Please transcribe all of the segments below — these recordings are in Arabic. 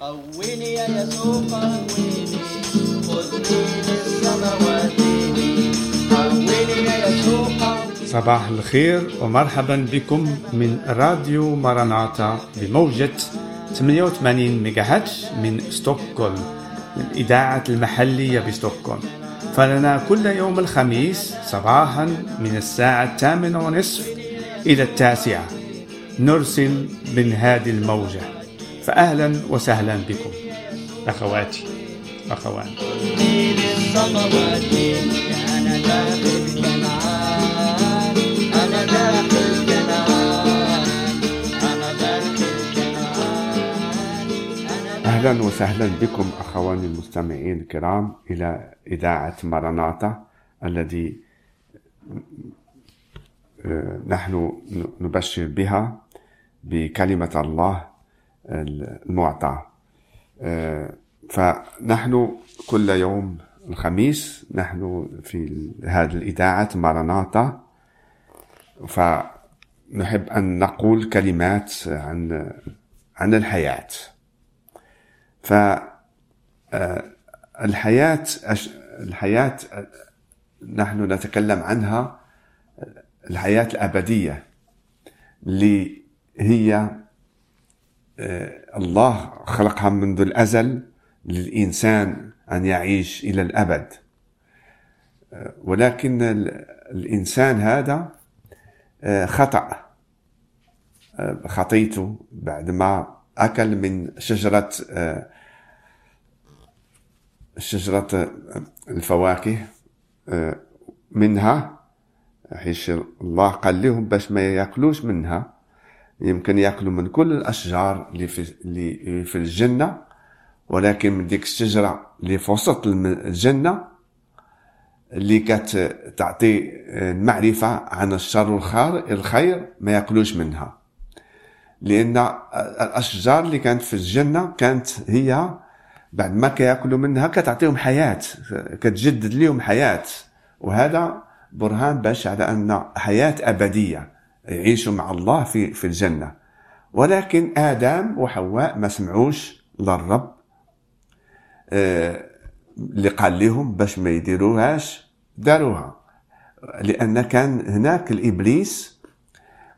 قويني يا يسوع صباح الخير ومرحبا بكم من راديو ماراناتا بموجة 88 ميجاهرتز من ستوكهولم الإذاعة المحلية بستوكهولم. فلنا كل يوم الخميس صباحا من الساعة الثامنة ونصف إلى التاسعة. نرسل من هذه الموجة. فأهلا وسهلا بكم. أخواتي أخواني أنا داخل أنا داخل أنا داخل أهلا وسهلا بكم أخواني المستمعين الكرام إلى إذاعة مرناطة الذي آه، نحن نبشر بها بكلمة الله المعطى. آه، فنحن كل يوم الخميس نحن في هذه الإذاعة مرناطة فنحب أن نقول كلمات عن عن الحياة. فالحياة الحياة آه، نحن نتكلم عنها الحياة الأبدية اللي هي الله خلقها منذ الأزل للإنسان أن يعيش إلى الأبد. آه، ولكن ال- الإنسان هذا آه، خطأ. آه، خطيته بعدما أكل من شجرة آه، شجرة الفواكه آه، منها حيث الله قال لهم باش ما يأكلوش منها. يمكن ياكلوا من كل الأشجار اللي في اللي في الجنة ولكن من ديك الشجرة اللي في وسط الجنة اللي كانت تعطي المعرفه عن الشر والخير الخير ما ياكلوش منها. لأن الأشجار اللي كانت في الجنة كانت هي بعد ما كياكلوا منها كتعطيهم حياة كتجدد لهم حياة. وهذا برهان باش على أن حياة أبدية. يعيشوا مع الله في في الجنة. ولكن آدم وحواء ما سمعوش للرب. آه، اللي قال لهم باش ما يديروهاش داروها. لأن كان هناك الإبليس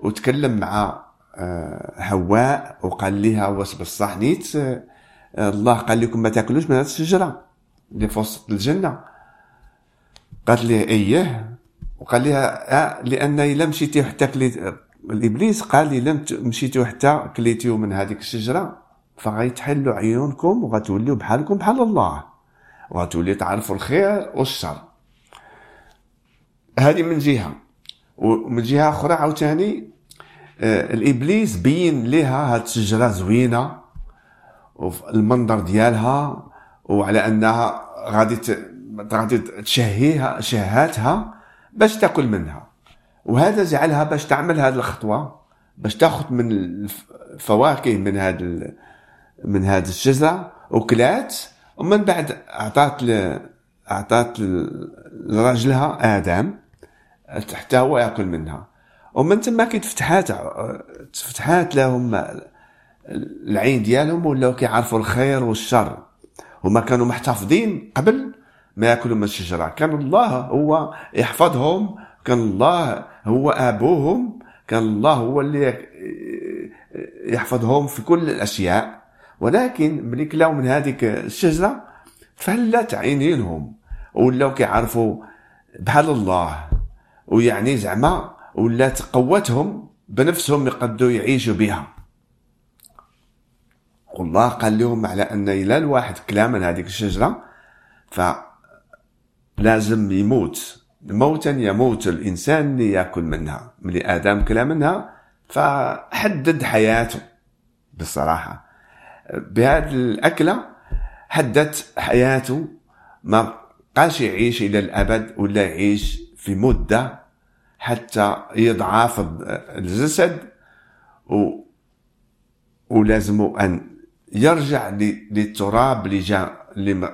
وتكلم مع آه، حواء وقال لها واش بصح نيت آه، الله قال لكم ما تاكلوش من هذه الشجره اللي في وسط الجنة. قالت لي إيه؟ وقال لها آه لأن الا مشيتي حتى كليت الإبليس قال لي لم مشيتوا حتى كليتيو من هذيك الشجرة فغيتحلوا عيونكم وغتوليو بحالكم بحال الله وغتوليو تعرفوا الخير والشر. هذه من جهة. ومن جهة أخرى عاوتاني آه، الإبليس بين لها هاد الشجرة زوينة المنظر ديالها وعلى أنها غادي غادي تشهيها شهاتها باش تاكل منها وهذا جعلها باش تعمل هذه الخطوة باش تاخذ من الف- الفواكه من هذا من هذه الشجره وكلات ومن بعد أعطات. أعطات لراجلها آدم حتى هو يأكل منها ومن تما كي تفتحات تفتحات لهم العين ديالهم ولاو كيعرفوا الخير والشر هما كانوا محتفظين قبل ما يأكلوا من الشجرة. كان الله هو يحفظهم كان الله هو أبوهم كان الله هو اللي يحفظهم في كل الأشياء. ولكن ملي كلاو من هذيك الشجرة فلت عينينهم ولاو كيعرفوا بحال الله. ويعني زعما ولات قوتهم بنفسهم يقدروا يعيشوا بها. والله قال لهم على أن إلى الواحد كلا من هذيك الشجرة فلازم يموت. موتا يموت الإنسان اللي ياكل منها. ملي آدم كلا منها فحدد حياته بصراحة. بهذه الأكلة حددت حياته. ما بقاش يعيش إلى الأبد ولا يعيش في مدة حتى يضعف الجسد و ولازم أن يرجع للتراب اللي جاء اللي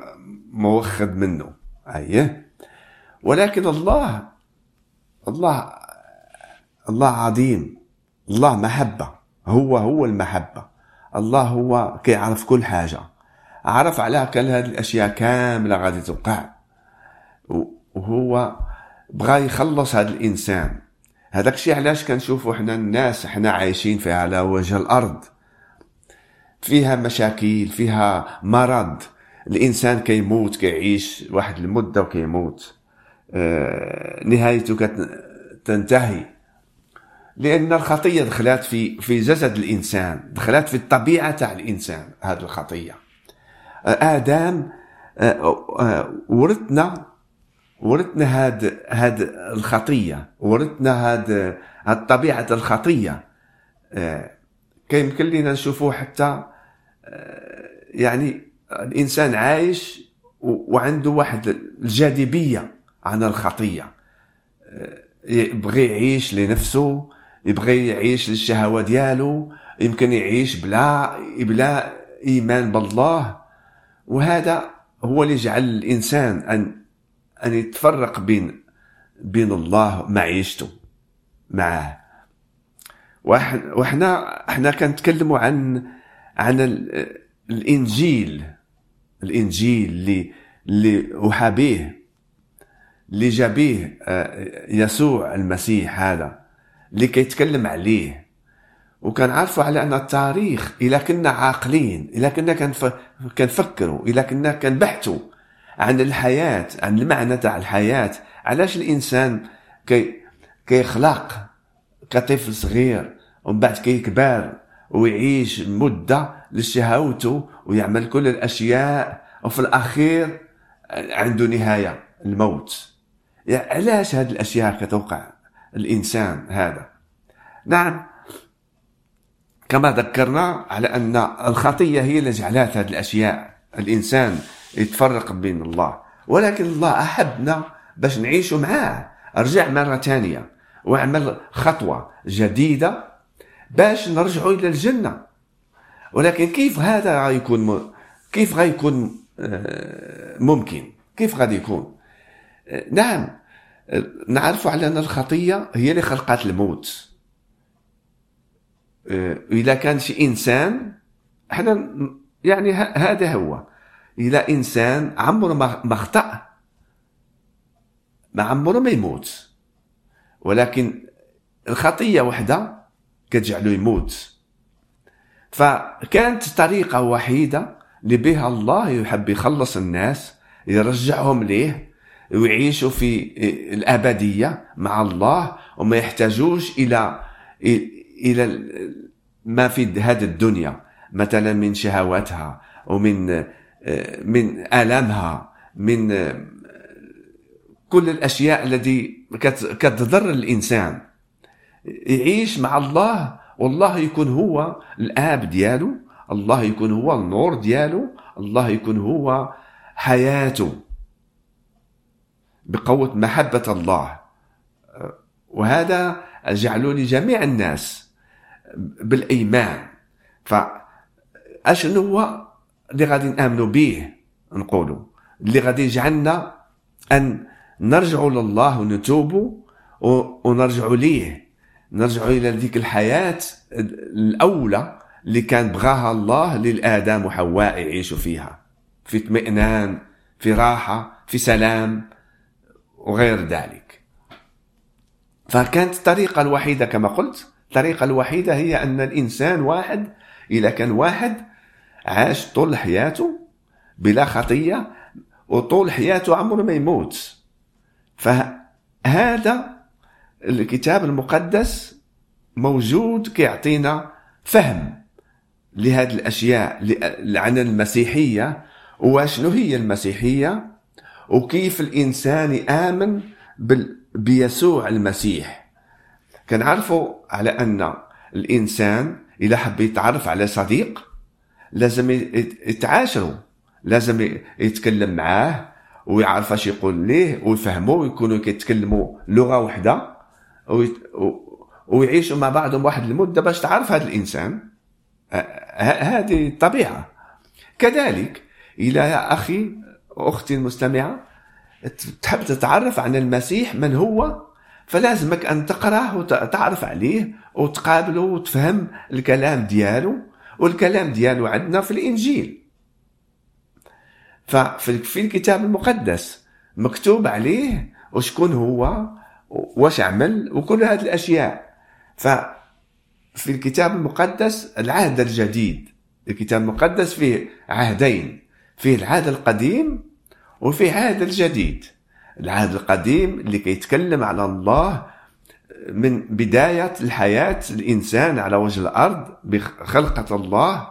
موخد منه. أيه. ولكن الله الله الله عظيم. الله محبة. هو هو المحبة. الله هو كيعرف كل حاجة. عرف على كل هذه الأشياء كاملة غادي توقع. وهو بغى يخلص هذا الإنسان. هذاك الشيء علاش كنشوفوا حنا الناس حنا عايشين فيها على وجه الأرض. فيها مشاكل فيها مرض. الإنسان كيموت كيعيش واحد المدة وكيموت. آه نهايته كتنتهي لأن الخطية دخلت في في جسد الإنسان دخلت في الطبيعة تاع الإنسان هذه الخطية. آه آدم آه ورثنا ورثنا هاد هاد الخطية ورثنا هاد هاد طبيعة الخطية. كيمكن لينا نشوفوه حتى يعني الإنسان عايش وعنده واحد الجاذبية عن الخطية. يبغي يعيش لنفسه يبغي يعيش للشهوة ديالو يمكن يعيش بلا بلا إيمان بالله. وهذا هو اللي جعل الإنسان أن أن يتفرق بين بين الله معيشته معاه وحنا إحنا كنتكلموا عن عن الإنجيل. الإنجيل اللي اللي اوحى به اللي جا به يسوع المسيح هذا اللي كيتكلم عليه. وكان عارفوا على أن التاريخ اذا كنا عاقلين اذا كنا كنفكروا اذا كنا كنبحثوا عن الحياة عن المعنى تاع الحياة. علاش الإنسان كي كيخلق كطفل صغير ومن بعد كيكبر؟ ويعيش مدة لشهوته ويعمل كل الأشياء وفي الأخير عنده نهاية الموت. يعني علاش هذه الأشياء كتوقع الإنسان هذا؟ نعم كما ذكرنا على أن الخطية هي اللي جعلت هذه الأشياء الإنسان يتفرق بين الله. ولكن الله أحبنا باش نعيش معاه. رجع مرة ثانية وعمل خطوة جديدة باش نرجعوا إلى الجنة. ولكن كيف هذا غيكون م... كيف غيكون ممكن؟ كيف غادي يكون؟ نعم. نعرف على أن الخطية هي اللي خلقت الموت. إذا كان شي إنسان إحنا يعني هذا هو. إذا إنسان عمره ما اخطا ما عمره ما يموت. ولكن الخطية وحدة كتجعله يموت. فكانت طريقة وحيدة اللي بها الله يحب يخلص الناس يرجعهم ليه ويعيشوا في الأبدية مع الله وما يحتاجوش إلى إلى ما في هذه الدنيا مثلا من شهواتها ومن من آلامها من كل الأشياء التي كتضر الإنسان. يعيش مع الله والله يكون هو الآب ديالو الله يكون هو النور ديالو الله يكون هو حياته بقوة محبة الله. وهذا جعلوا لجميع الناس بالإيمان. فأشنو هو اللي غادي نآمنوا به؟ نقولوا اللي غادي يجعلنا أن نرجعوا لله ونتوبوا ونرجعوا ليه. نرجعوا إلى ذيك الحياة الأولى اللي كان بغاها الله للآدم وحواء يعيشوا فيها. في اطمئنان في راحة في سلام وغير ذلك. فكانت الطريقة الوحيدة كما قلت الطريقة الوحيدة هي أن الإنسان واحد إذا كان واحد عاش طول حياته بلا خطية وطول حياته عمره ما يموت. فهذا الكتاب المقدس موجود كيعطينا فهم لهذه الأشياء عن المسيحية وشنو هي المسيحية وكيف الإنسان يامن بيسوع المسيح. كنعرفوا على أن الإنسان إذا حب يتعرف على صديق لازم يتعاشروا لازم يتكلم معاه ويعرف اش يقول ليه ويفهموا ويكونوا كيتكلموا لغة واحدة ويعيشوا مع بعضهم واحد المده باش تعرف هذا الإنسان. هذه الطبيعة. كذلك إلى أخي أختي المستمعة تحب تتعرف عن المسيح من هو فلازمك أن تقرأه وتعرف عليه وتقابله وتفهم الكلام ديالو والكلام ديالو عندنا في الإنجيل. ففي في الكتاب المقدس مكتوب عليه وشكون هو واش عمل؟ وكل هذه الأشياء. ففي الكتاب المقدس العهد الجديد. الكتاب المقدس فيه عهدين. فيه العهد القديم وفيه العهد الجديد. العهد القديم اللي كيتكلم على الله من بداية الحياة الإنسان على وجه الأرض بخلقة الله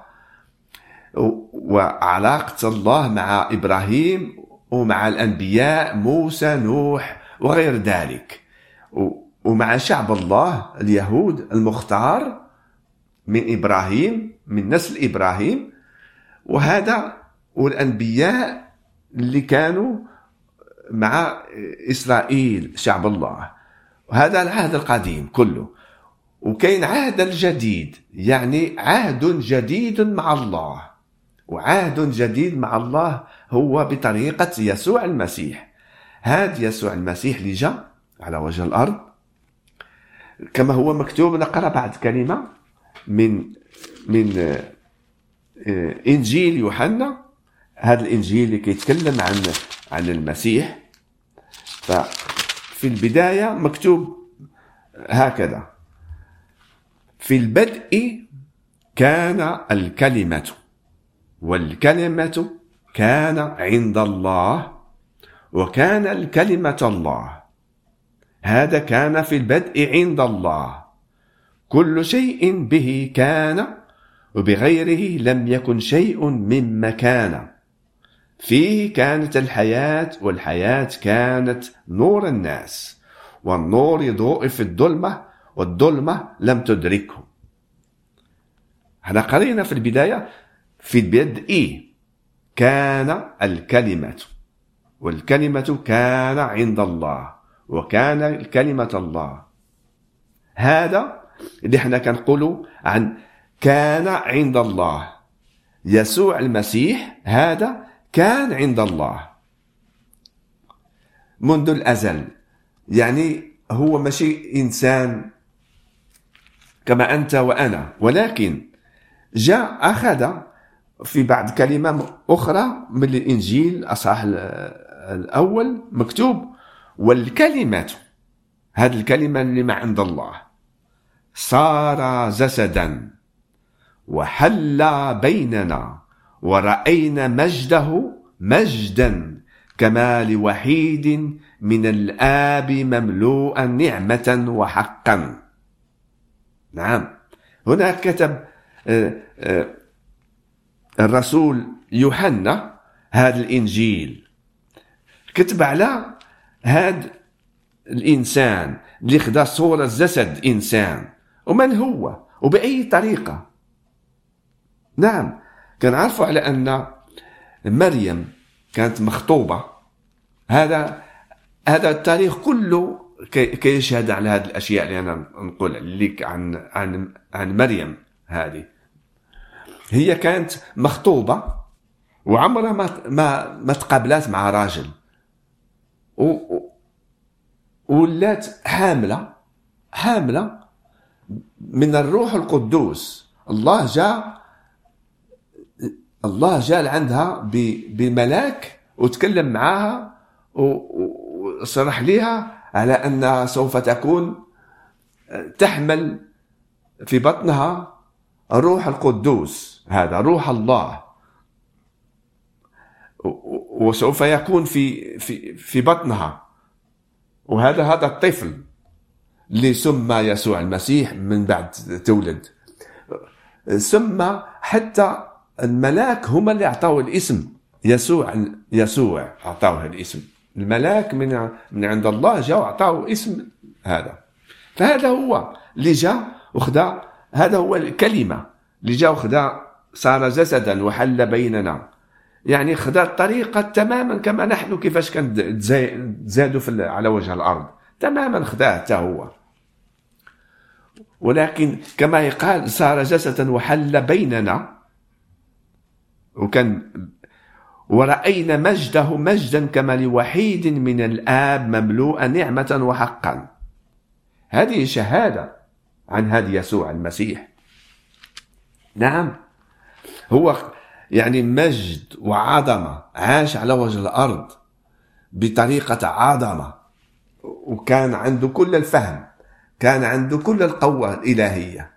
وعلاقة الله مع إبراهيم ومع الأنبياء موسى نوح وغير ذلك. ومع شعب الله اليهود المختار من إبراهيم من نسل إبراهيم وهذا والأنبياء اللي كانوا مع إسرائيل شعب الله. وهذا العهد القديم كله. وكاين عهد الجديد يعني عهد جديد مع الله. وعهد جديد مع الله هو بطريقة يسوع المسيح. هذا يسوع المسيح اللي جاء على وجه الأرض. كما هو مكتوب نقرأ بعد كلمة من من آه، إنجيل يوحنا. هذا الإنجيل اللي كيتكلم عن عن المسيح. ففي البداية مكتوب هكذا. في البدء كان الكلمة والكلمة كان عند الله وكان الكلمة الله. هذا كان في البدء عند الله. كل شيء به كان وبغيره لم يكن شيء مما كان. فيه كانت الحياة والحياة كانت نور الناس. والنور يضوء في الظلمة والظلمة لم تدركه. إحنا قرينا في البداية في البدء كان الكلمة والكلمة كان عند الله. وكان الكلمة الله. هذا اللي إحنا كنقولوا عن كان عند الله. يسوع المسيح هذا كان عند الله. منذ الأزل. يعني هو ماشي إنسان كما أنت وأنا. ولكن جاء أخذ في بعض كلمة أخرى من الإنجيل أصحاح الأول مكتوب والكلمة هذه الكلمة اللي ما عند الله صار جسدا وحل بيننا ورأينا مجده مجدا كما لوحيد من الآب مملوءا نعمة وحقا. نعم. هنا كتب آه، آه، الرسول يوحنا هذا الإنجيل كتب على هذا الإنسان اللي خدا صورة جسد إنسان. ومن هو؟ وبأي طريقة؟ نعم كنعرفوا على أن مريم كانت مخطوبة. هذا هذا التاريخ كله كيشهد على هذه الأشياء اللي أنا نقول لك عن عن عن مريم هذه. هي كانت مخطوبة وعمرها ما ما ما تقابلات مع راجل. ولات حاملة حاملة من الروح القدوس. الله جاء الله جاء عندها بملاك وتكلم معها وصرح لها على أنها سوف تكون تحمل في بطنها روح القدوس هذا روح الله. وسوف يكون في في في بطنها. وهذا هذا الطفل اللي سمى يسوع المسيح من بعد تولد. سمى حتى الملاك هم اللي أعطوه الاسم. يسوع يسوع أعطوه الاسم. الملاك من من عند الله جاء واعطاه اسم هذا. فهذا هو اللي جاء وخدا هذا هو الكلمة. اللي جاء وخدا صار جسدا وحل بيننا. يعني خدا الطريقة تماما كما نحن كيفاش كان تزادوا في على وجه الأرض. تماما خداه حتى هو. ولكن كما يقال صار جسدا وحل بيننا. وكان ورأينا مجده مجدا كما لوحيد من الآب مملوءا نعمة وحقا. هذه شهادة عن هذا يسوع المسيح. نعم. هو يعني مجد وعظمة عاش على وجه الأرض بطريقة عظمة وكان عنده كل الفهم كان عنده كل القوة الإلهية.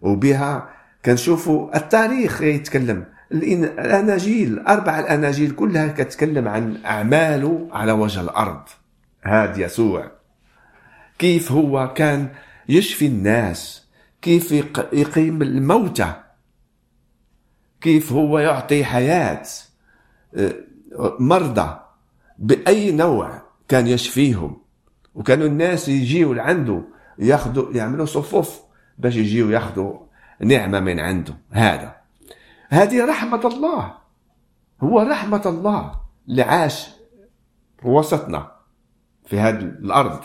وبها كنشوفوا التاريخ يتكلم. الأناجيل الأربع الأناجيل كلها كتكلم عن أعماله على وجه الأرض. هاد يسوع. كيف هو كان يشفي الناس؟ كيف يق- يقيم الموتى؟ كيف هو يعطي حياة آه، مرضى بأي نوع كان يشفيهم. وكانوا الناس يجيوا لعنده ياخذوا يعملوا صفوف باش يجيوا ياخذوا نعمة من عنده. هذا. هذه رحمة الله. هو رحمة الله اللي عاش وسطنا في هذه الأرض.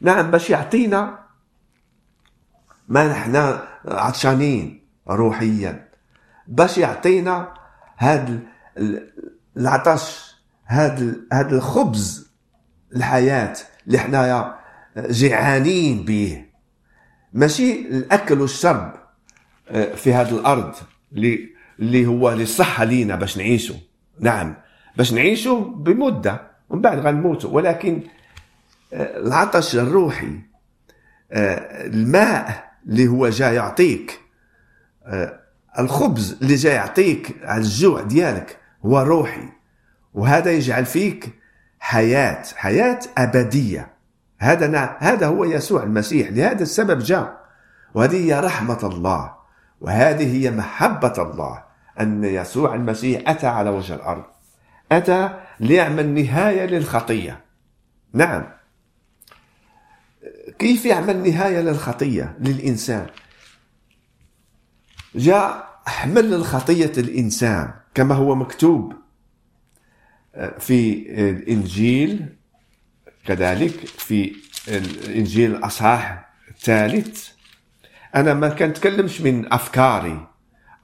نعم باش يعطينا ما نحن عطشانين روحيا. باش يعطينا هذا العطش هذا هذا الخبز الحياة اللي حنايا جيعانين به ماشي الأكل والشرب آه، في هذه الأرض اللي اللي هو للصحة لينا باش نعيشوا نعم باش نعيشوا بمدة ومن بعد غنموتوا ولكن آه، العطش الروحي آه، الماء اللي هو جاي يعطيك آه، الخبز اللي جاي يعطيك على الجوع ديالك هو روحي وهذا يجعل فيك حياة حياة أبدية. هذا نعم هذا هو يسوع المسيح لهذا السبب جاء. وهذه هي رحمة الله وهذه هي محبة الله أن يسوع المسيح أتى على وجه الأرض. أتى ليعمل نهاية للخطية. نعم. كيف يعمل نهاية للخطية للإنسان؟ جاء حمل الخطية الإنسان كما هو مكتوب في الإنجيل كذلك في الإنجيل الأصحاح الثالث. أنا ما كنتكلمش من أفكاري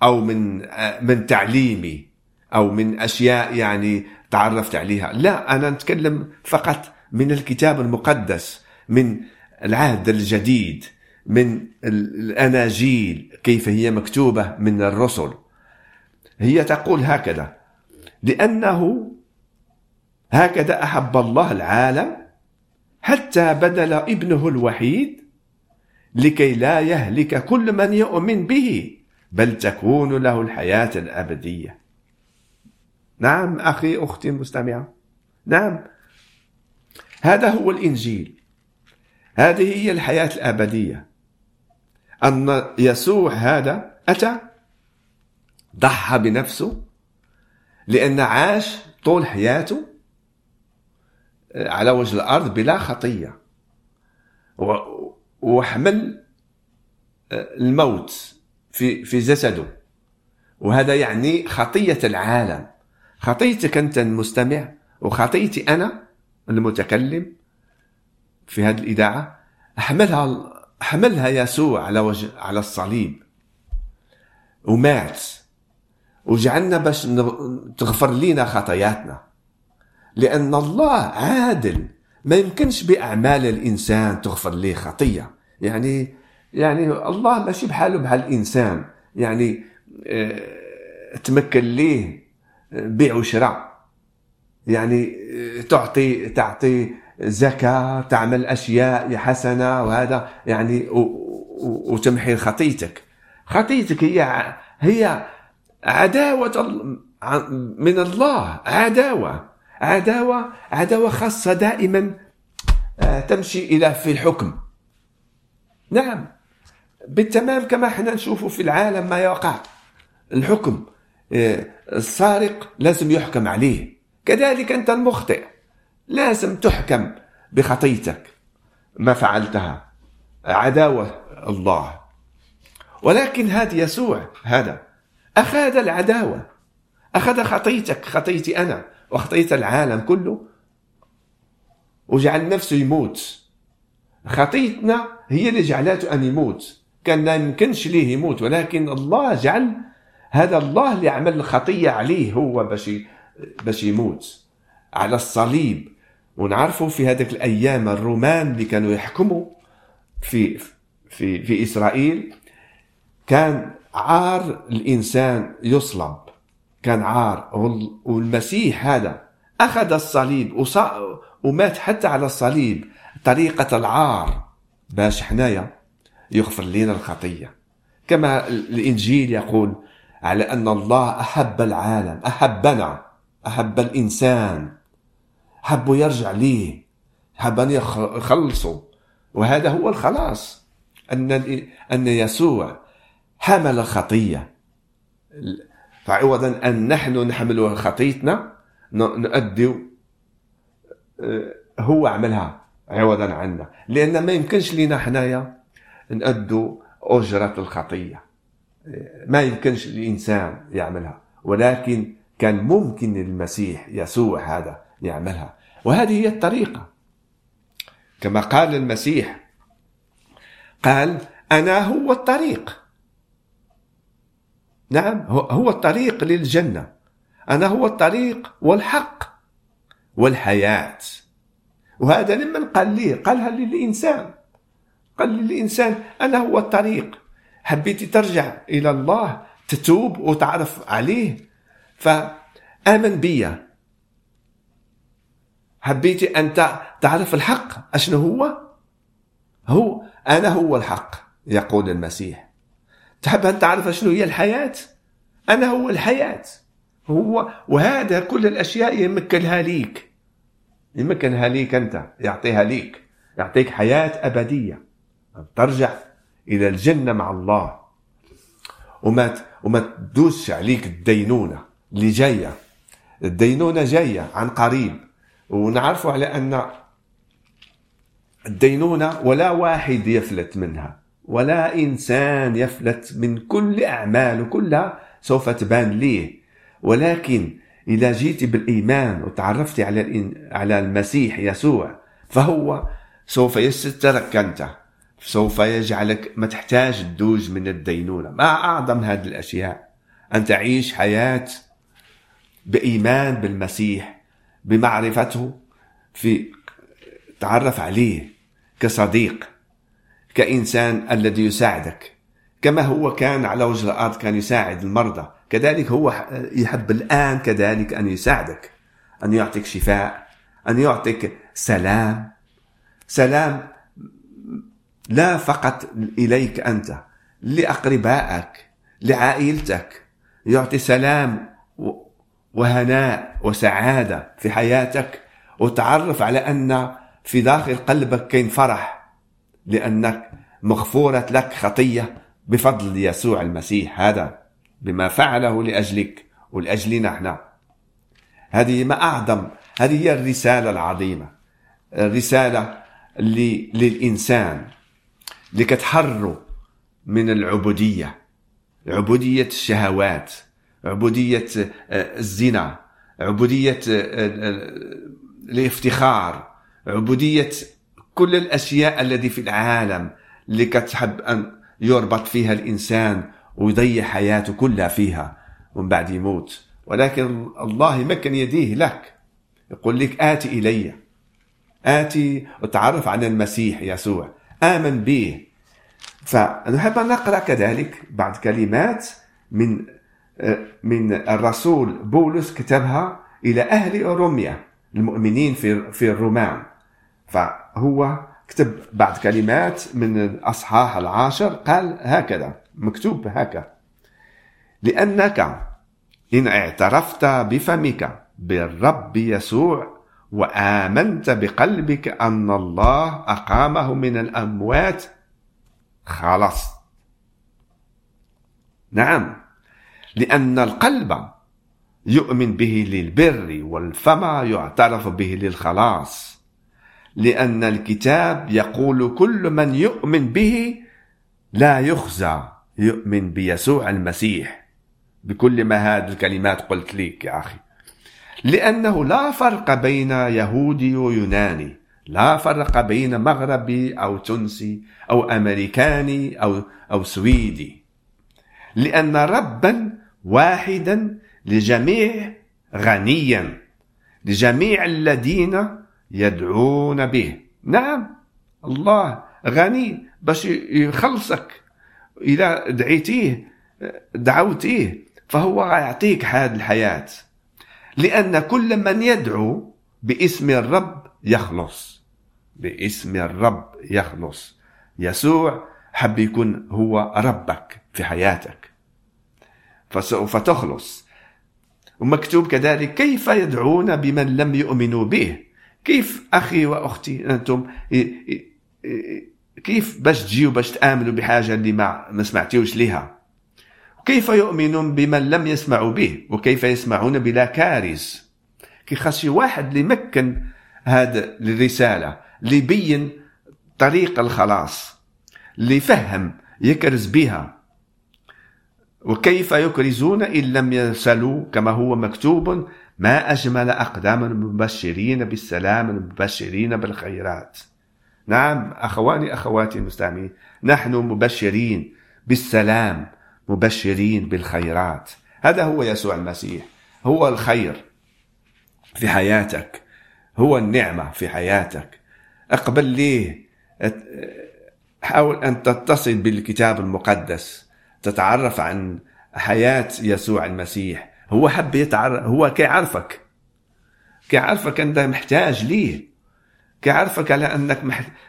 أو من من تعليمي أو من أشياء يعني تعرفت عليها. لا أنا نتكلم فقط من الكتاب المقدس من العهد الجديد. من الأناجيل كيف هي مكتوبة من الرسل. هي تقول هكذا لأنه هكذا أحب الله العالم حتى بدل ابنه الوحيد لكي لا يهلك كل من يؤمن به بل تكون له الحياة الأبدية. نعم أخي أختي المستمعة. نعم. هذا هو الإنجيل. هذه هي الحياة الأبدية. أن يسوع هذا أتى؟ ضحى بنفسه لأن عاش طول حياته على وجه الأرض بلا خطية. وحمل الموت في في جسده. وهذا يعني خطية العالم. خطيتك أنت المستمع وخطيتي أنا المتكلم في هذه الإذاعة. حملها حملها يسوع على وجه على الصليب. ومات. وجعلنا باش تغفر لنا خطاياتنا. لأن الله عادل. ما يمكنش بأعمال الإنسان تغفر له خطية. يعني يعني الله ماشي بحاله بحال الإنسان يعني آه، تمكن ليه بيع وشراء. يعني آه، تعطي تعطي زكاة تعمل أشياء حسنة وهذا يعني وتمحي خطيتك. خطيتك هي هي عداوة ال- ع- من الله. عداوة. عداوة عداوة خاصة دائما آه، تمشي إلى في الحكم. نعم. بالتمام كما إحنا نشوف في العالم ما يقع. الحكم آه، السارق لازم يحكم عليه. كذلك أنت المخطئ. لازم تحكم بخطيتك. ما فعلتها. عداوة الله. ولكن هذا يسوع هذا. أخذ العداوة. أخذ خطيتك خطيتي أنا وخطية العالم كله وجعل نفسه يموت. خطيتنا هي اللي جعلته أن يموت. كان لا يمكنش ليه يموت ولكن الله جعل هذا الله اللي عمل الخطية عليه هو باش باش يموت. على الصليب. ونعرفوا في هذيك الأيام الرومان اللي كانوا يحكموا في في في إسرائيل كان عار الإنسان يصلب. كان عار. وال- والمسيح هذا أخذ الصليب ومات حتى على الصليب. طريقة العار. باش حنايا يغفر لنا الخطية. كما الإنجيل يقول على أن الله أحب العالم أحبنا أحب الإنسان. حبوا يرجع ليه حب أن يخ- يخلصوا وهذا هو الخلاص أن أن يسوع حمل الخطية فعوضا أن نحن نحمل خطيتنا نؤدي آه، هو عملها عوضا عنا. لأن ما يمكنش لنا حنايا نأدوا أجرة الخطية. ما يمكنش الإنسان يعملها. ولكن كان ممكن المسيح يسوع هذا. يعملها. وهذه هي الطريقة. كما قال المسيح قال أنا هو الطريق. نعم هو- الطريق للجنة. أنا هو الطريق والحق والحياة. وهذا لمن قال لي قالها للإنسان. قال للإنسان أنا هو الطريق. حبيتي ترجع إلى الله تتوب وتعرف عليه؟ فآمن بي. حبيتي أنت تعرف الحق. أشنو هو؟ هو أنا هو الحق يقول المسيح. تحب أن تعرف شنو هي الحياة؟ أنا هو الحياة. هو وهذا كل الأشياء يمكنها ليك. يمكنها ليك أنت يعطيها ليك. يعطيك حياة أبدية. ترجع إلى الجنة مع الله. وما وما تدوسش عليك الدينونة. اللي جاية. الدينونة جاية عن قريب. ونعرفوا على أن الدينونة ولا واحد يفلت منها ولا إنسان يفلت من كل أعماله كلها سوف تبان ليه ولكن إذا جيت بالإيمان وتعرفت على على المسيح يسوع فهو سوف يسترك أنت سوف يجعلك ما تحتاج تدوز من الدينونة. ما أعظم هذه الأشياء؟ أن تعيش حياة بإيمان بالمسيح. بمعرفته في تعرف عليه كصديق كإنسان الذي يساعدك. كما هو كان على وجه الأرض كان يساعد المرضى. كذلك هو يحب الآن كذلك أن يساعدك أن يعطيك شفاء أن يعطيك سلام. سلام لا فقط إليك أنت لأقربائك لعائلتك. يعطي سلام وهناء وسعادة في حياتك وتعرف على أن في داخل قلبك كاين فرح لأنك مغفورة لك خطية بفضل يسوع المسيح. هذا بما فعله لأجلك ولأجلنا إحنا هذه ما أعظم هذه هي الرسالة العظيمة. الرسالة اللي للإنسان اللي من العبودية عبودية الشهوات. عبودية آه، الزنا عبودية آه، آه، الافتخار عبودية كل الأشياء التي في العالم اللي كتحب أن يربط فيها الإنسان ويضيع حياته كلها فيها ومن بعد يموت. ولكن الله يمكن يديه لك يقول لك آتي إلي. آتي وتعرف على المسيح يسوع. آمن به. فنحب أن نقرأ كذلك بعض كلمات من من الرسول بولس كتبها إلى أهل روميا المؤمنين في في الرومان. فهو كتب بعض كلمات من الأصحاح العاشر قال هكذا مكتوب هكذا لأنك إن اعترفت بفمك بالرب يسوع وآمنت بقلبك أن الله أقامه من الأموات خلاص. نعم. لأن القلب يؤمن به للبر والفم يعترف به للخلاص. لأن الكتاب يقول كل من يؤمن به لا يخزى يؤمن بيسوع المسيح. بكل ما هذه الكلمات قلت لك يا أخي. لأنه لا فرق بين يهودي ويوناني لا فرق بين مغربي أو تونسي أو أمريكاني أو أو سويدي. لأن ربا واحدا لجميع غنيا لجميع الذين يدعون به. نعم الله غني باش يخلصك. إذا دعيتيه دعوت إيه فهو يعطيك هذه الحياة. لأن كل من يدعو باسم الرب يخلص. باسم الرب يخلص. يسوع حب يكون هو ربك. في حياتك. فسوف تخلص. ومكتوب كذلك كيف يدعون بمن لم يؤمنوا به؟ كيف أخي وأختي أنتم كيف باش تجيوا باش تآمنوا بحاجة اللي ما, ما سمعتيوش لها كيف يؤمنون بمن لم يسمعوا به؟ وكيف يسمعون بلا كارث؟ كي خاص واحد اللي يمكن هذا الرسالة اللي يبين طريق الخلاص اللي يفهم يكرز بها وكيف يكرزون إن لم يرسلوا كما هو مكتوب ما أجمل أقدام المبشرين بالسلام المبشرين بالخيرات. نعم أخواني أخواتي المستمعين نحن مبشرين بالسلام مبشرين بالخيرات. هذا هو يسوع المسيح. هو الخير في حياتك. هو النعمة في حياتك. اقبل ليه حاول أن تتصل بالكتاب المقدس. تتعرف عن حياة يسوع المسيح. هو حب يتعرف هو كيعرفك كيعرفك أنت محتاج ليه. كيعرفك على أنك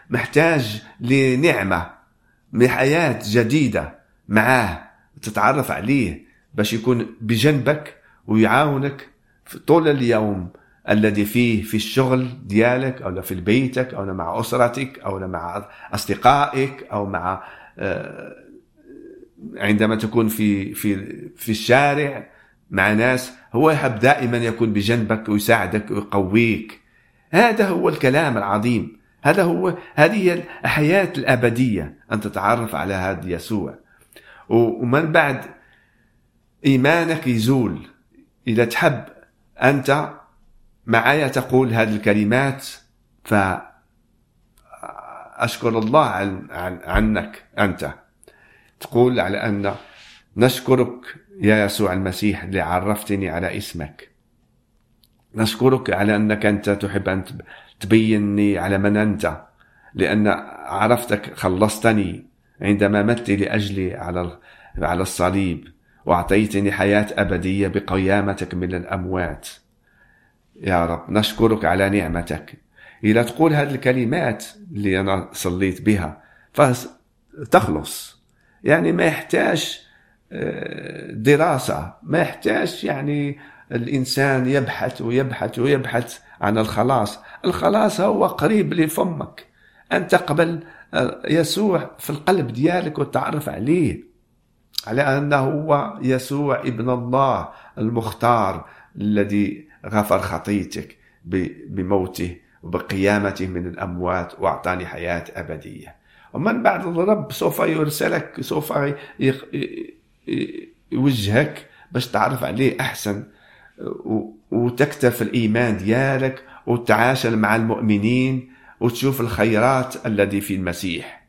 محتاج لنعمة لحياة جديدة معاه. تتعرف عليه. باش يكون بجنبك ويعاونك طول اليوم الذي فيه في الشغل ديالك أو في بيتك أو مع أسرتك أو مع أصدقائك أو مع آه، عندما تكون في في في الشارع مع ناس هو يحب دائما يكون بجنبك ويساعدك ويقويك. هذا هو الكلام العظيم. هذا هو هذه هي الحياة الأبدية أن تتعرف على هذا يسوع. ومن بعد إيمانك يزول. إذا تحب أنت معايا تقول هذه الكلمات فأشكر الله عن عنك أنت. تقول على أن نشكرك يا يسوع المسيح اللي عرفتني على اسمك. نشكرك على أنك أنت تحب أن تبينني على من أنت لأن عرفتك خلصتني عندما مت لأجلي على على الصليب وأعطيتني حياة أبدية بقيامتك من الأموات. يا رب نشكرك على نعمتك. إذا تقول هذه الكلمات اللي أنا صليت بها فتخلص يعني ما يحتاج آه، دراسة ما يحتاج يعني الإنسان يبحث ويبحث ويبحث عن الخلاص. الخلاص هو قريب لفمك. أن تقبل آه، يسوع في القلب ديالك وتعرف عليه. على أنه هو يسوع ابن الله المختار الذي غفر خطيتك بموته وبقيامته من الأموات وأعطاني حياة أبدية. ومن بعد الرب سوف يرسلك سوف يوجهك باش تعرف عليه أحسن. وتكتف الإيمان ديالك وتعاشر مع المؤمنين وتشوف الخيرات الذي في المسيح.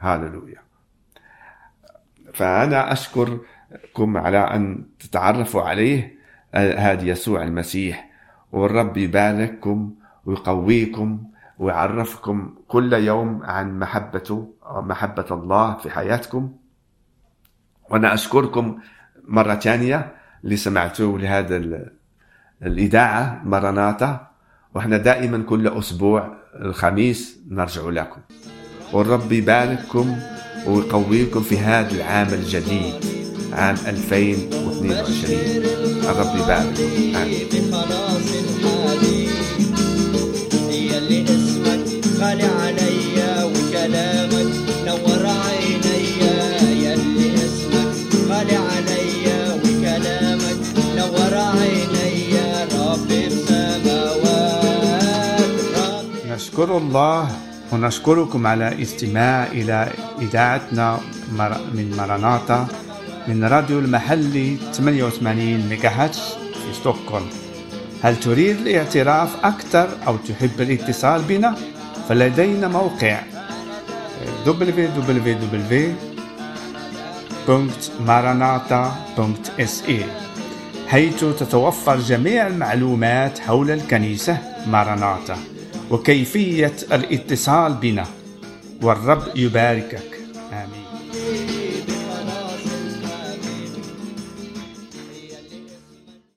هاللويا. فأنا أشكركم على أن تتعرفوا عليه هذا يسوع المسيح. والرب يبارككم ويقويكم ويعرفكم كل يوم عن محبته محبة الله في حياتكم. وأنا أشكركم مرة ثانية اللي سمعتوا لهذا الإذاعة مراناتا وإحنا دائما كل أسبوع الخميس نرجع لكم. والرب يبارككم ويقويكم في هذا العام الجديد عام 2022 الرب يبارككم. آمين. عليا وكلامك نور عيني يلي اسمك. عليا وكلامك نور عيني ربي نشكر الله ونشكركم على استماع إلى إذاعتنا من مراناتا من راديو المحلي 88 ميجاهرتز في ستوكهولم. هل تريد الاعتراف أكثر أو تحب الاتصال بنا؟ فلدينا موقع www.maranata.se حيث تتوفر جميع المعلومات حول الكنيسة ماراناتا وكيفية الاتصال بنا والرب يباركك.